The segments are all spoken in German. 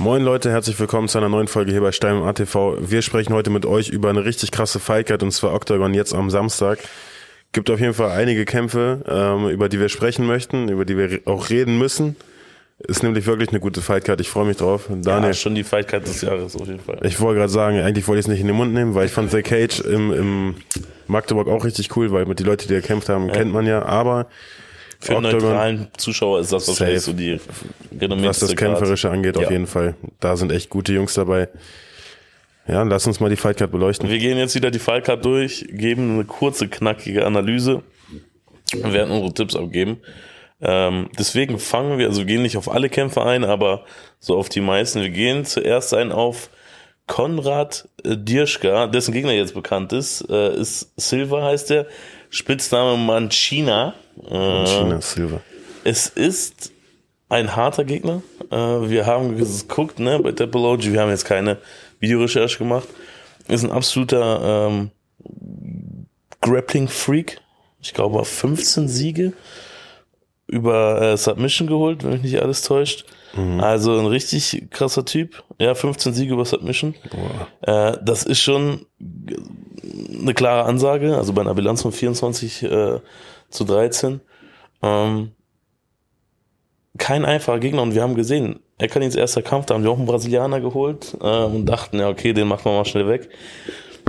Moin Leute, herzlich willkommen zu einer neuen Folge hier bei Stein und ATV. Wir sprechen heute mit euch über eine richtig krasse Fightcard und zwar Octagon jetzt am Samstag. Gibt auf jeden Fall einige Kämpfe, ähm, über die wir sprechen möchten, über die wir auch reden müssen. Ist nämlich wirklich eine gute Fightcard. Ich freue mich drauf. Daniel, Ja, schon die Fightcard des Jahres auf jeden Fall. ich wollte gerade sagen, eigentlich wollte ich es nicht in den Mund nehmen, weil ich fand The Cage im, im Magdeburg auch richtig cool, weil die Leute, die gekämpft haben, kennt man ja. Aber Für einen neutralen Zuschauer ist das wahrscheinlich Safe. so die was renommierteste das Kämpferische angeht, auf Ja. jeden Fall. Da sind echt gute Jungs dabei. Ja, lass uns mal die Fightcard beleuchten. Wir gehen jetzt wieder die Fightcard durch, geben eine kurze, knackige Analyse und werden unsere Tipps abgeben. Ähm, deswegen fangen wir, also wir gehen nicht auf alle Kämpfe ein, aber so auf die meisten. Wir gehen zuerst ein auf Konrad Dirschka, dessen Gegner jetzt bekannt ist, äh, ist Silva heißt er, Spitzname Manchina. Äh, China Silver. Es ist ein harter Gegner. Äh, wir haben geguckt, ne, bei Tepology, wir haben jetzt keine Videorecherche gemacht. Ist ein absoluter ähm, Grappling-Freak. Ich glaube, 15 Siege über äh, Submission geholt, wenn mich nicht alles täuscht. Also ein richtig krasser Typ. Ja, 15 Siege über Submission. Äh, das ist schon eine klare Ansage. Also bei einer Bilanz von 24 äh, zu 13. Ähm, kein einfacher Gegner und wir haben gesehen, er kann ins erster Kampf, da haben wir auch einen Brasilianer geholt äh, und dachten, ja, okay, den machen wir mal schnell weg.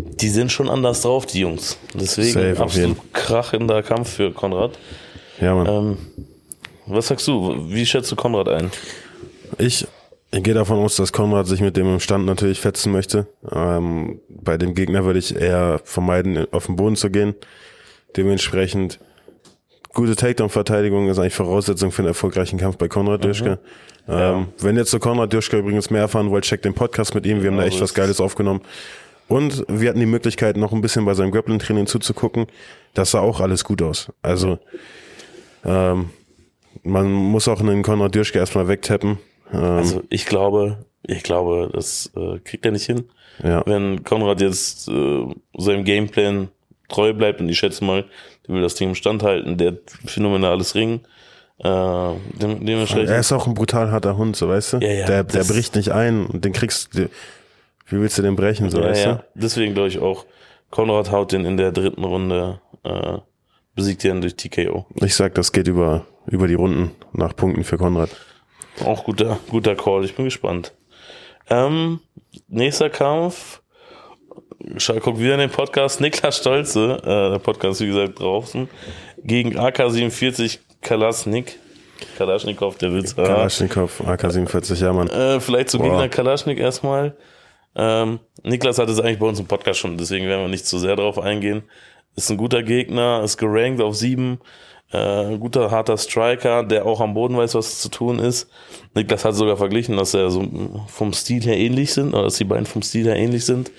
Die sind schon anders drauf, die Jungs. Deswegen Safe, absolut krachender Kampf für Konrad. Ja, Mann. Ähm, was sagst du? Wie schätzt du Konrad ein? Ich, ich gehe davon aus, dass Konrad sich mit dem im Stand natürlich fetzen möchte. Ähm, bei dem Gegner würde ich eher vermeiden, auf den Boden zu gehen. Dementsprechend gute Takedown-Verteidigung ist eigentlich Voraussetzung für einen erfolgreichen Kampf bei Konrad Dirschke. Ähm, wenn ihr zu Konrad Dirschke übrigens mehr erfahren wollt, checkt den Podcast mit ihm. Wir haben da echt was Geiles aufgenommen. Und wir hatten die Möglichkeit, noch ein bisschen bei seinem Grappling-Training zuzugucken. Das sah auch alles gut aus. Also ähm, man muss auch einen Konrad Dirschke erstmal wegtappen. Ähm, Also ich glaube, ich glaube, das äh, kriegt er nicht hin. ja. Wenn Konrad jetzt äh, seinem Gameplan treu bleibt und ich schätze mal, der will das Ding im Stand halten, der phänomenales Ring. Äh, dem, dementsprechend. Er ist auch ein brutal harter Hund, so weißt du? Ja, ja, der, der bricht nicht ein und den kriegst du. Wie willst du den brechen, so ja, weißt ja. Deswegen glaube ich auch, Konrad haut den in der dritten Runde, äh, besiegt ihn durch TKO. du? Ich sag, das geht über, über die Runden nach Punkten für Konrad. Auch guter, guter Call, ich bin gespannt. Ähm, nächster Kampf. Schau, guck wieder in den Podcast. Niklas Stolze, äh, der Podcast, wie gesagt, draußen, gegen AK-47 Kalasnik. Kalaschnikow, der Witz. ah. Kalaschnikow, AK-47, ja, Mann. Äh, vielleicht Boah. Gegner Kalaschnik erstmal. Ähm, Niklas hat es eigentlich bei uns im Podcast schon, deswegen werden wir nicht zu sehr darauf eingehen. Ist ein guter Gegner, ist gerankt auf sieben, äh, ein guter, harter Striker, der auch am Boden weiß, was zu tun ist. Niklas hat sogar verglichen, dass er so vom Stil her ähnlich sind, oder dass die beiden vom Stil her ähnlich sind.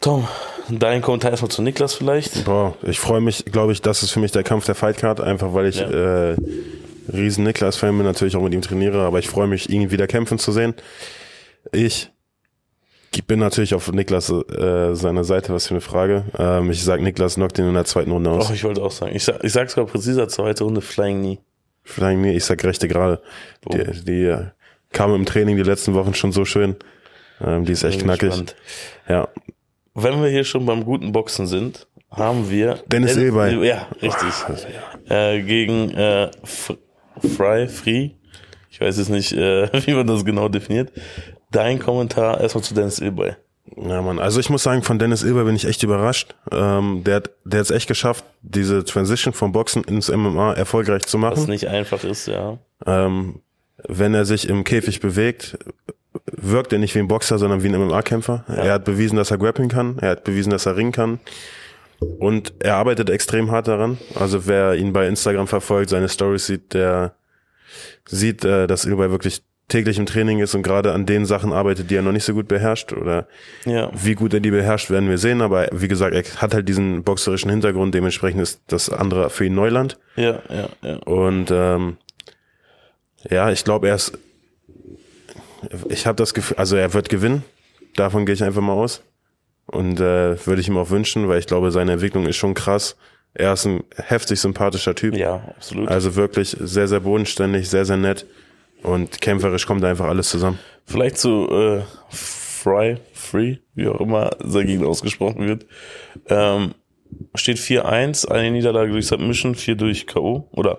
Tom, dein Kommentar erstmal zu Niklas vielleicht. Boah, ich freue mich, glaube ich, das ist für mich der Kampf der Fightcard, einfach weil ich Ja. äh, riesen Niklas-Fan bin, natürlich auch mit ihm trainiere, aber ich freue mich, ihn wieder kämpfen zu sehen. Ich bin natürlich auf Niklas äh, seiner Seite, was für eine Frage. Ähm, ich sag, Niklas knockt ihn in der zweiten Runde aus. Och, ich wollte auch sagen. Ich sag, ich sag sogar präziser, zweite Runde Flying Knee. Flying Knee, ich sag rechte gerade. Oh. Die, die äh, kam im Training die letzten Wochen schon so schön. Ähm, die ist echt knackig. gespannt. Ja, Wenn wir hier schon beim guten Boxen sind, haben wir Dennis Ilbay. Ja, richtig. Äh, gegen äh, Fry, Free. Ich weiß jetzt nicht, äh, wie man das genau definiert. Dein Kommentar erstmal zu Dennis Ilbay. Ja, Mann. Also ich muss sagen, von Dennis Ilber bin ich echt überrascht. Ähm, der hat der hat's echt geschafft, diese Transition vom Boxen ins MMA erfolgreich zu Was machen. nicht einfach ist, ja. Ähm, wenn er sich im Käfig bewegt, wirkt er nicht wie ein Boxer, sondern wie ein MMA-Kämpfer. Er hat bewiesen, dass er grappeln kann. Er hat bewiesen, dass er ringen kann. Und er arbeitet extrem hart daran. Also wer ihn bei Instagram verfolgt, seine Stories sieht, der sieht, äh, dass Ilbay wirklich täglich im Training ist und gerade an den Sachen arbeitet, die er noch nicht so gut beherrscht oder Ja. wie gut er die beherrscht, werden wir sehen. Aber wie gesagt, er hat halt diesen boxerischen Hintergrund. Dementsprechend ist das andere für ihn Neuland. Ja, ja, ja. Und ähm, ja, ich glaube, er ist. Ich habe das Gefühl, also er wird gewinnen. Davon gehe ich einfach mal aus. Und äh, würde ich ihm auch wünschen, weil ich glaube, seine Entwicklung ist schon krass. Er ist ein heftig sympathischer Typ. Ja, absolut. Also wirklich sehr, sehr bodenständig, sehr, sehr nett. Und kämpferisch kommt einfach alles zusammen. Vielleicht so äh, Fry, Free, wie auch immer Gegner ausgesprochen wird. Ähm, steht 4-1, eine Niederlage durch Submission, vier durch K.O. oder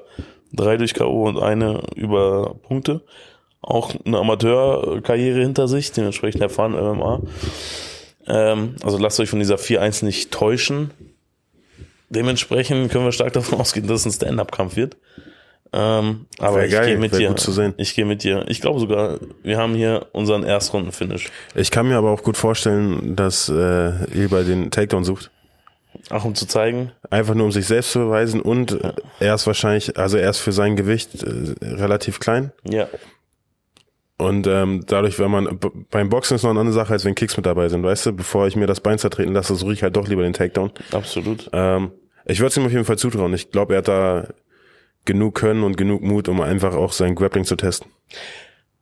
drei durch K.O. und eine über Punkte. Auch eine Amateurkarriere hinter sich, dementsprechend erfahren MMA. Ähm, also lasst euch von dieser 4-1 nicht täuschen. Dementsprechend können wir stark davon ausgehen, dass es ein Stand-Up-Kampf wird. Ähm, aber ich gehe mit dir. gut zu sehen. Ich gehe mit dir. Ich glaube sogar, wir haben hier unseren Erstrunden-Finish. Ich kann mir aber auch gut vorstellen, dass äh, Eber den Takedown sucht. Ach, um zu zeigen. Einfach nur um sich selbst zu beweisen und er ist wahrscheinlich, also er ist für sein Gewicht äh, relativ klein. Ja. Und ähm, dadurch, wenn man beim Boxen ist noch eine andere Sache, als wenn Kicks mit dabei sind, weißt du, bevor ich mir das Bein zertreten lasse, suche ich halt doch lieber den Takedown. Absolut. Ähm, ich würde es ihm auf jeden Fall zutrauen. Ich glaube, er hat da genug Können und genug Mut, um einfach auch sein Grappling zu testen.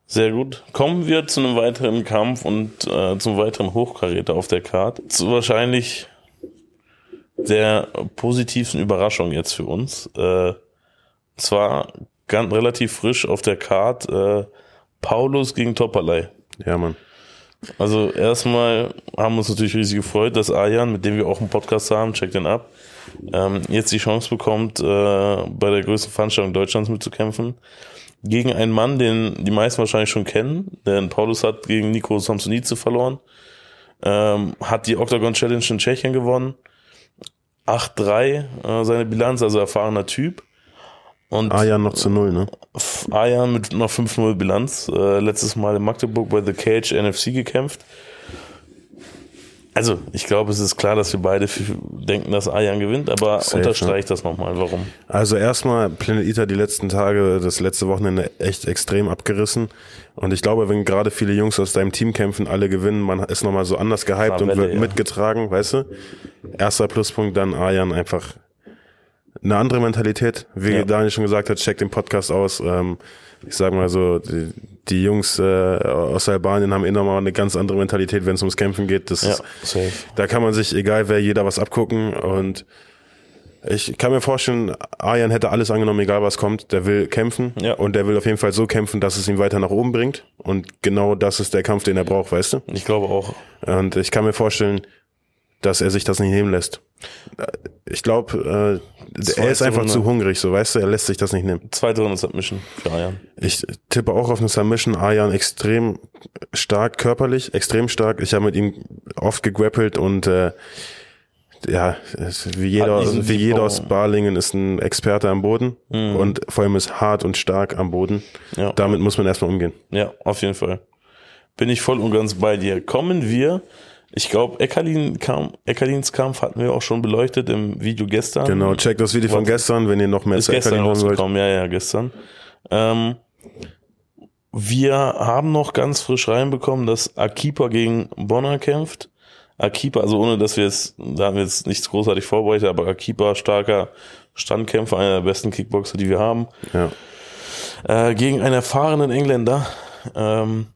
Sehr gut. Kommen wir zu einem weiteren Kampf und äh, zum weiteren Hochkaräter auf der Karte. Zu wahrscheinlich der positivsten Überraschung jetzt für uns. Äh, zwar ganz relativ frisch auf der Karte äh, Paulus gegen Topperlei. Ja, Mann. Also erstmal haben wir uns natürlich riesig gefreut, dass Ayan, mit dem wir auch einen Podcast haben, check den ab, ähm, jetzt die Chance bekommt, äh, bei der größten Veranstaltung Deutschlands mitzukämpfen. Gegen einen Mann, den die meisten wahrscheinlich schon kennen, denn Paulus hat gegen Nico Samsonice verloren, ähm, hat die Octagon Challenge in Tschechien gewonnen, 8-3 äh, seine Bilanz, also erfahrener Typ. Und Ayan noch zu null, ne? Ayan mit einer 5-0 Bilanz. Äh, letztes Mal in Magdeburg bei The Cage NFC gekämpft. Also, ich glaube, es ist klar, dass wir beide denken, dass Ayan gewinnt, aber Safe, unterstreicht das nochmal. Warum? Also erstmal Planet Eater die letzten Tage, das letzte Wochenende echt extrem abgerissen. Und ich glaube, wenn gerade viele Jungs aus deinem Team kämpfen, alle gewinnen, man ist nochmal so anders gehypt und wird ja. mitgetragen, weißt du? Erster Pluspunkt, dann Ayan einfach eine andere Mentalität. Wie Ja. Daniel schon gesagt hat, check den Podcast aus. Ähm, ich sag mal so, die, die Jungs äh, aus Albanien haben eh nochmal eine ganz andere Mentalität, wenn es ums Kämpfen geht. Das Ja, safe. da kann man sich, egal wer, jeder was abgucken und ich kann mir vorstellen, Arjan hätte alles angenommen, egal was kommt. Der will kämpfen Ja. und der will auf jeden Fall so kämpfen, dass es ihn weiter nach oben bringt. Und genau das ist der Kampf, den er braucht, weißt du? Ich glaube auch. Und ich kann mir vorstellen, dass er sich das nicht nehmen lässt. Ich glaube, äh, er ist einfach Runde. zu hungrig, so weißt du, er lässt sich das nicht nehmen. Zweite Runde Submission für Ayan. Ich tippe auch auf eine Submission. Arjan extrem stark körperlich, extrem stark. Ich habe mit ihm oft gegrappelt und äh, ja, wie jeder, wie jeder aus Balingen ist ein Experte am Boden und vor allem ist hart und stark am Boden. Mhm. Ja. Damit muss man erstmal umgehen. Ja, auf jeden Fall. Bin ich voll und ganz bei dir. Kommen wir, ich glaube, Eckerlin kam, Eckerlins Kampf hatten wir auch schon beleuchtet im Video gestern. Genau, check das Video von gestern, wenn ihr noch mehr Ist zu gestern Eckerlin rausgekommen, ja, ja, gestern. Ähm, wir haben noch ganz frisch reinbekommen, dass Akipa gegen Bonner kämpft. Akipa, also ohne dass wir jetzt, da haben wir jetzt nichts großartig vorbereitet, aber Akipa, starker Standkämpfer, einer der besten Kickboxer, die wir haben, Ja. äh, gegen einen erfahrenen Engländer. Ähm,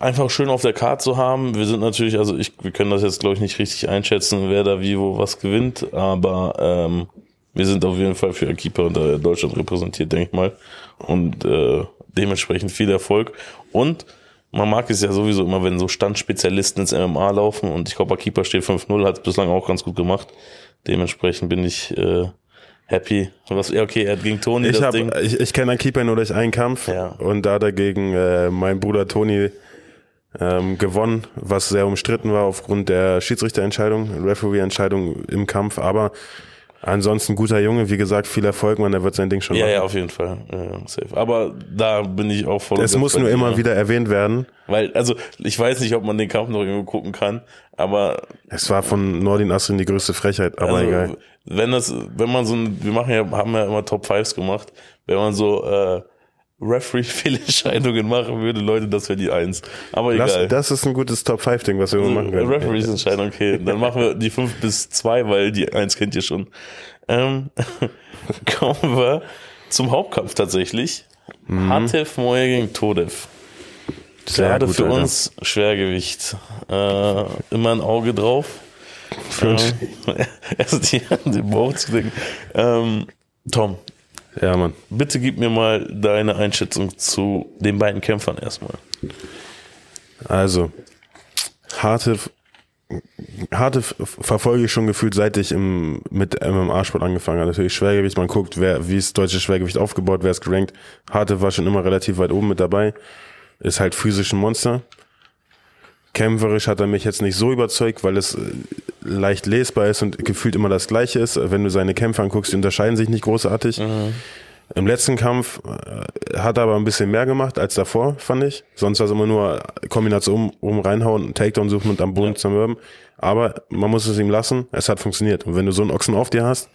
einfach schön auf der Karte zu haben. Wir sind natürlich, also ich, wir können das jetzt glaube ich nicht richtig einschätzen, wer da wie wo was gewinnt, aber ähm, wir sind auf jeden Fall für Akipa und Deutschland repräsentiert, denke ich mal. Und äh, dementsprechend viel Erfolg. Und man mag es ja sowieso immer, wenn so Standspezialisten ins MMA laufen und ich glaube, Akipa steht 5-0, hat es bislang auch ganz gut gemacht. Dementsprechend bin ich äh, happy. Was, ja, okay, er hat gegen Toni Ich, das hab, Ding. ich, ich kenne Keeper nur durch einen Kampf Ja. und da dagegen äh, mein Bruder Toni ähm, gewonnen, was sehr umstritten war aufgrund der Schiedsrichterentscheidung, Referee-Entscheidung im Kampf, aber ansonsten guter Junge, wie gesagt, viel Erfolg, man, er wird sein Ding schon Ja, machen. ja, auf jeden Fall. Ja, ja, safe. Aber da bin ich auch voll. Es muss nur immer wieder erwähnt werden. Weil, also, ich weiß nicht, ob man den Kampf noch irgendwo gucken kann, aber Es war von Nordin Asrin die größte Frechheit, aber also, egal. wenn das, wenn man so ein, wir machen ja, haben ja immer Top Fives gemacht, wenn man so äh, Referee-Fehlentscheidungen machen würde, Leute, das wäre die Eins. Aber Das, egal. das ist ein gutes Top-5-Ding, was wir Also, machen können. Referees-Entscheidung, okay. Dann machen wir die 5 bis 2, weil die 1 kennt ihr schon. Ähm, kommen wir zum Hauptkampf tatsächlich. Hatev Moye gegen Todev. Sehr Gerade gut, für Alter. uns Schwergewicht. Äh, immer ein Auge drauf. Für. Ähm, erst die, den Bauch zu denken. Ähm, Tom, Ja, Mann. Bitte gib mir mal deine Einschätzung zu den beiden Kämpfern erstmal. Also, harte, harte verfolge ich schon gefühlt, seit ich im, mit MMA-Sport angefangen habe. Natürlich Schwergewicht, man guckt, wer, wie ist deutsches Schwergewicht aufgebaut, wer ist gerankt. Harte war schon immer relativ weit oben mit dabei. Ist halt physisch ein Monster. Kämpferisch hat er mich jetzt nicht so überzeugt, weil es äh, leicht lesbar ist und gefühlt immer das Gleiche ist. Wenn du seine Kämpfe anguckst, die unterscheiden sich nicht großartig. Mhm. Im letzten Kampf äh, hat er aber ein bisschen mehr gemacht als davor, fand ich. Sonst war es immer nur Kombination um, um reinhauen, Takedown suchen und am Boden ja. zermürben. Aber man muss es ihm lassen, es hat funktioniert. Und wenn du so einen Ochsen auf dir hast,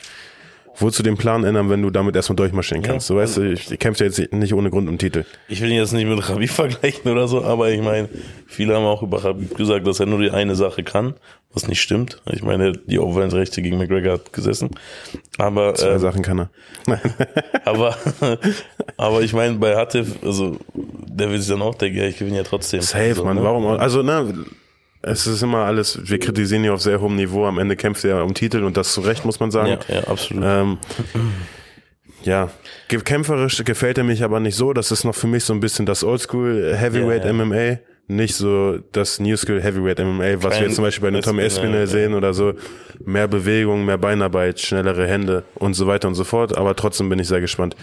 wozu den Plan ändern, wenn du damit erstmal durchmarschieren kannst? Ja, so weißt du, ich, ich kämpfe jetzt nicht ohne Grund um Titel. Ich will ihn jetzt nicht mit Rabib vergleichen oder so, aber ich meine, viele haben auch über Rabib gesagt, dass er nur die eine Sache kann, was nicht stimmt. Ich meine, die Overhand-Rechte gegen McGregor hat gesessen. Aber zwei äh, Sachen kann er. aber aber ich meine, bei Hatif, also der will sich dann auch denken, ja, ich gewinne ja trotzdem. Safe, so, man. Ne? Warum? Also ne es ist immer alles, wir kritisieren ihn auf sehr hohem Niveau. Am Ende kämpft er um Titel und das zu Recht, muss man sagen. Ja, ja absolut. Ähm, ja, kämpferisch gefällt er mich aber nicht so. Das ist noch für mich so ein bisschen das Oldschool Heavyweight ja, ja. MMA. Nicht so das New School Heavyweight MMA, was Kein wir jetzt zum Beispiel bei einem Tom Espinel sehen oder so. Mehr Bewegung, mehr Beinarbeit, schnellere Hände und so weiter und so fort. Aber trotzdem bin ich sehr gespannt.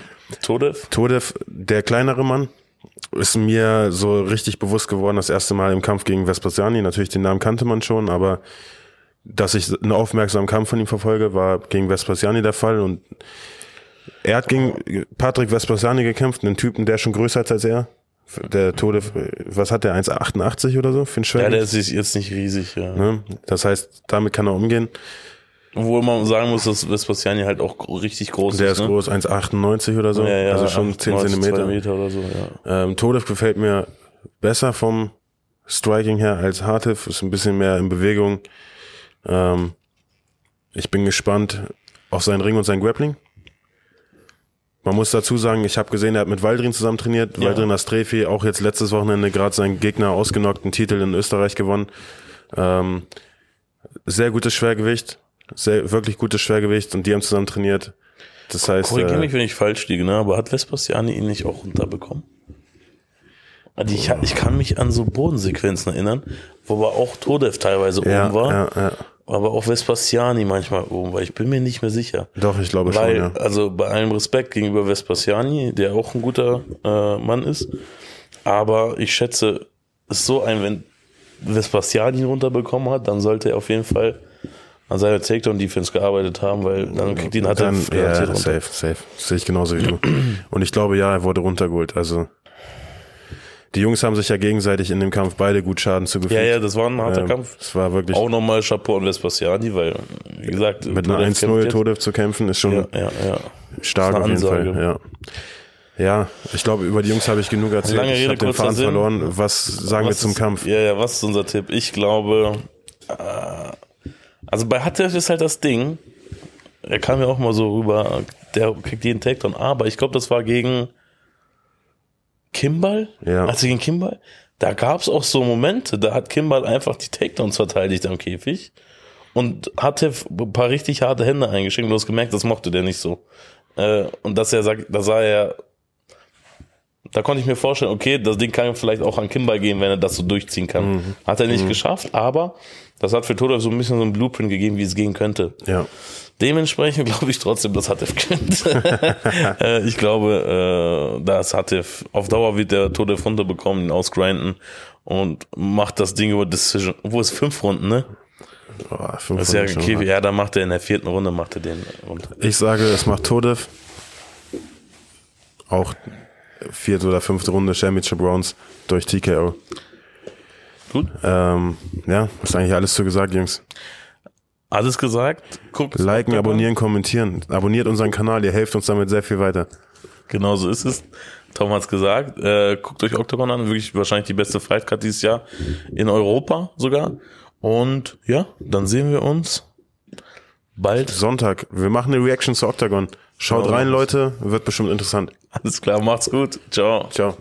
Todev? Todev, der kleinere Mann, ist mir so richtig bewusst geworden, das erste Mal im Kampf gegen Vespasiani. Natürlich den Namen kannte man schon, aber dass ich einen aufmerksamen Kampf von ihm verfolge, war gegen Vespasiani der Fall und er hat gegen Patrick Vespasiani gekämpft, einen Typen, der schon größer ist als er. Der Tode, was hat der, 1,88 oder so für einen Schwert? Ja, der ist jetzt nicht riesig, ja. Ne? Das heißt, damit kann er umgehen. Obwohl man sagen muss, dass Vespasiani halt auch richtig groß der ist. Der ist ne? groß, 1,98 oder so. Ja, ja, also schon 10 Zentimeter. Meter oder so, ja. Ähm, Todev gefällt mir besser vom Striking her als Hartiv. Ist ein bisschen mehr in Bewegung. Ähm, ich bin gespannt auf seinen Ring und sein Grappling. Man muss dazu sagen, ich habe gesehen, er hat mit Waldrin zusammen trainiert. Ja. Waldrin Astrefi, auch jetzt letztes Wochenende gerade seinen Gegner ausgenockten Titel in Österreich gewonnen. Ähm, sehr gutes Schwergewicht sehr, wirklich gutes Schwergewicht und die haben zusammen trainiert. Das heißt. Korrigiere äh, mich, wenn ich falsch liege, ne? aber hat Vespasiani ihn nicht auch runterbekommen? Also ich, ich kann mich an so Bodensequenzen erinnern, wo aber auch Todev teilweise ja, oben war. Ja, ja. Aber auch Vespasiani manchmal oben war. Ich bin mir nicht mehr sicher. Doch, ich glaube Weil, schon. Ja. Also bei allem Respekt gegenüber Vespasiani, der auch ein guter äh, Mann ist. Aber ich schätze, es ist so ein, wenn Vespasiani runterbekommen hat, dann sollte er auf jeden Fall an seiner Takedown-Defense gearbeitet haben, weil dann kriegt ihn hat er ja, safe, safe. Das sehe ich genauso wie du. Und ich glaube, ja, er wurde runtergeholt. Also die Jungs haben sich ja gegenseitig in dem Kampf beide gut Schaden zugefügt. Ja, ja, das war ein harter ähm, Kampf. Das war wirklich. Auch nochmal Chapeau und Vespasiani, weil, wie gesagt, mit einer 1-0 Tode zu kämpfen ist schon ja, ja, ja. stark auf jeden Fall. Ja. Ja, ich glaube, über die Jungs habe ich genug erzählt. Lange Rede, ich habe den Faden Sinn. verloren. Was sagen was wir zum ist, Kampf? Ja, ja, was ist unser Tipp? Ich glaube, äh, also bei Hattef ist halt das Ding, er kam ja auch mal so rüber, der kriegt jeden Takedown, aber ich glaube, das war gegen Kimball, ja. also gegen Kimball, da gab es auch so Momente, da hat Kimball einfach die Takedowns verteidigt am Käfig und hatte ein paar richtig harte Hände eingeschickt. Du hast gemerkt, das mochte der nicht so. Äh, und dass er sagt, da sah er, da konnte ich mir vorstellen, okay, das Ding kann vielleicht auch an Kimball gehen, wenn er das so durchziehen kann. Mhm. Hat er nicht Mhm. geschafft, aber das hat für Todorf so ein bisschen so ein Blueprint gegeben, wie es gehen könnte. Ja. Dementsprechend glaube ich trotzdem, dass Hatev gewinnt. äh, ich glaube, äh, dass Hatev auf Dauer wird der Todev runterbekommen, ihn ausgrinden und macht das Ding über Decision. Wo ist fünf Runden, ne? Boah, fünf Das ist ja, okay, hart. ja, dann macht er in der vierten Runde macht er den runter. Ich sage, es macht Todev. Auch vierte oder fünfte Runde Championship Rounds durch TKO. Gut. Ähm, ja, ist eigentlich alles zu gesagt, Jungs. Alles gesagt. Guckt. Liken, abonnieren, kommentieren. Abonniert unseren Kanal, ihr helft uns damit sehr viel weiter. Genau so ist es. Tom hat's gesagt. Äh, guckt euch Octagon an. Wirklich wahrscheinlich die beste Fightcard dieses Jahr. In Europa sogar. Und ja, dann sehen wir uns bald. Sonntag, wir machen eine Reaction zu Octagon. Schaut Genau. rein, Leute, wird bestimmt interessant. Alles klar, macht's gut. Ciao. Ciao.